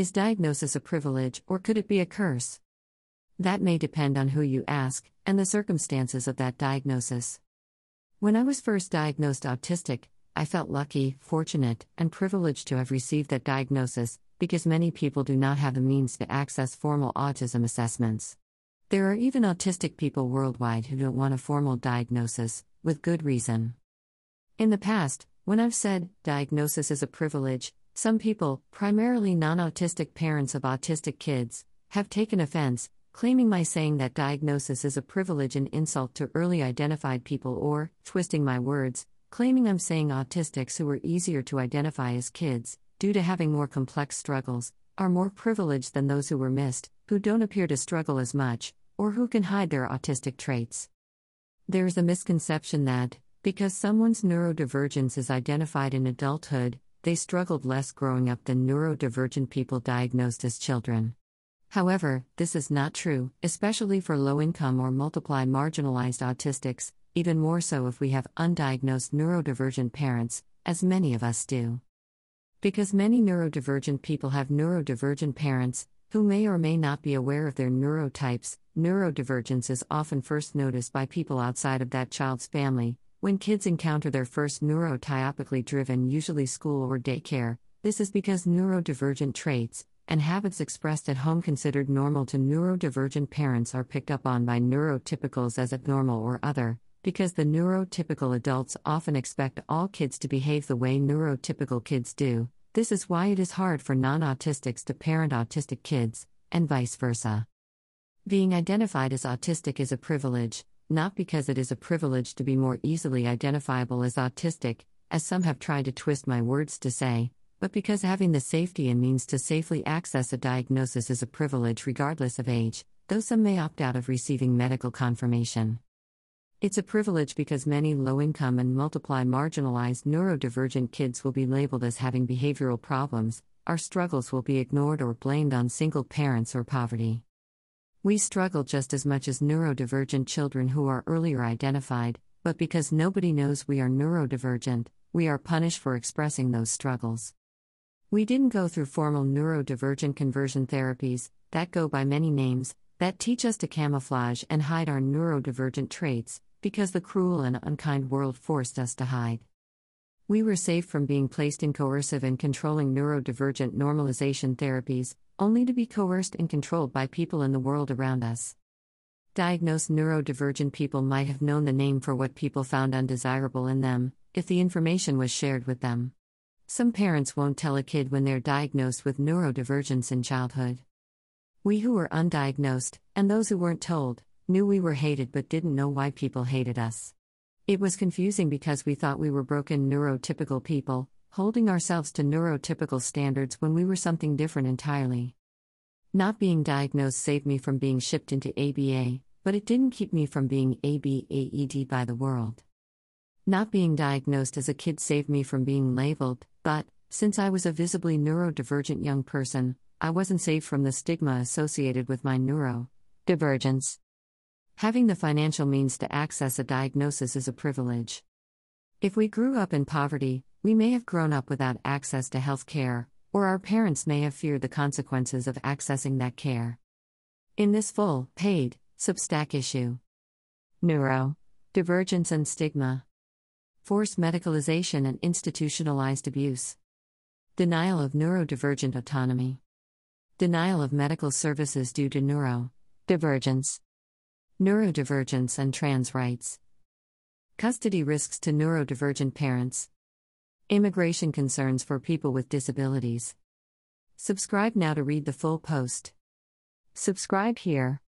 Is diagnosis a privilege or could it be a curse? That may depend on who you ask and the circumstances of that diagnosis. When I was first diagnosed autistic, I felt lucky, fortunate, and privileged to have received that diagnosis because many people do not have the means to access formal autism assessments. There are even autistic people worldwide who don't want a formal diagnosis, with good reason. In the past, when I've said diagnosis is a privilege, some people, primarily non autistic parents of autistic kids, have taken offense, claiming my saying that diagnosis is a privilege and insult to early identified people or, twisting my words, claiming I'm saying autistics who are easier to identify as kids, due to having more complex struggles, are more privileged than those who were missed, who don't appear to struggle as much, or who can hide their autistic traits. There is a misconception that, because someone's neurodivergence is identified in adulthood, they struggled less growing up than neurodivergent people diagnosed as children. However, this is not true, especially for low income or multiply marginalized autistics, even more so if we have undiagnosed neurodivergent parents, as many of us do. Because many neurodivergent people have neurodivergent parents, who may or may not be aware of their neurotypes, neurodivergence is often first noticed by people outside of that child's family, when kids encounter their first neurotypically driven, usually school or daycare, this is because neurodivergent traits and habits expressed at home considered normal to neurodivergent parents are picked up on by neurotypicals as abnormal or other, because the neurotypical adults often expect all kids to behave the way neurotypical kids do. This is why it is hard for non autistics to parent autistic kids, and vice versa. Being identified as autistic is a privilege, not because it is a privilege to be more easily identifiable as autistic, as some have tried to twist my words to say, but because having the safety and means to safely access a diagnosis is a privilege regardless of age, though some may opt out of receiving medical confirmation. It's a privilege because many low income and multiply marginalized neurodivergent kids will be labeled as having behavioral problems, our struggles will be ignored or blamed on single parents or poverty. We struggle just as much as neurodivergent children who are earlier identified, but because nobody knows we are neurodivergent, we are punished for expressing those struggles. We didn't go through formal neurodivergent conversion therapies, that go by many names, that teach us to camouflage and hide our neurodivergent traits, because the cruel and unkind world forced us to hide. We were safe from being placed in coercive and controlling neurodivergent normalization therapies, only to be coerced and controlled by people in the world around us. Diagnosed neurodivergent people might have known the name for what people found undesirable in them, if the information was shared with them. Some parents won't tell a kid when they're diagnosed with neurodivergence in childhood. We who were undiagnosed, and those who weren't told, knew we were hated but didn't know why people hated us. It was confusing because we thought we were broken neurotypical people, holding ourselves to neurotypical standards when we were something different entirely. Not being diagnosed saved me from being shipped into ABA, but it didn't keep me from being ABAED by the world. Not being diagnosed as a kid saved me from being labeled, but, since I was a visibly neurodivergent young person, I wasn't saved from the stigma associated with my neurodivergence. Having the financial means to access a diagnosis is a privilege. If we grew up in poverty, we may have grown up without access to health care, or our parents may have feared the consequences of accessing that care. In this full, paid, Substack issue, Neuro, Divergence and Stigma, Forced Medicalization and Institutionalized Abuse, Denial of Neurodivergent Autonomy, Denial of Medical Services due to neuro, divergence, Neurodivergence and trans rights. Custody risks to neurodivergent parents. Immigration concerns for people with disabilities. Subscribe now to read the full post. Subscribe here.